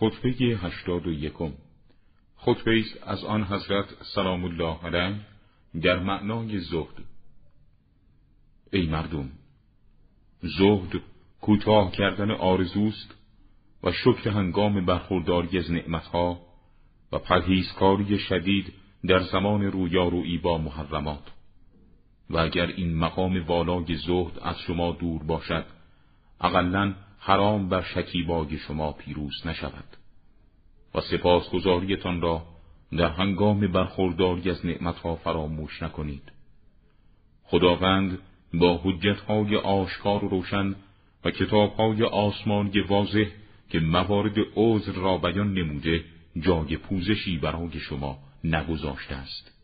خطبه هشتاد و یکم. خطبه از آن حضرت سلام الله علیه در معنای زهد. ای مردم زهد کوتاه کردن آرزوست و شکر هنگام برخورداری از نعمتها و پرهیزکاری شدید در زمان رویارویی با محرمات. و اگر این مقام والای زهد از شما دور باشد اقلا حرام بر شکیبای شما پیروز نشود و سپاسگزاریتان را در هنگام برخورداری از نعمتها فراموش نکنید. خداوند با حجتهای آشکار و روشن و کتابهای آسمانی واضح که موارد عذر را بیان نموده جای پوزشی برای شما نگذاشته است.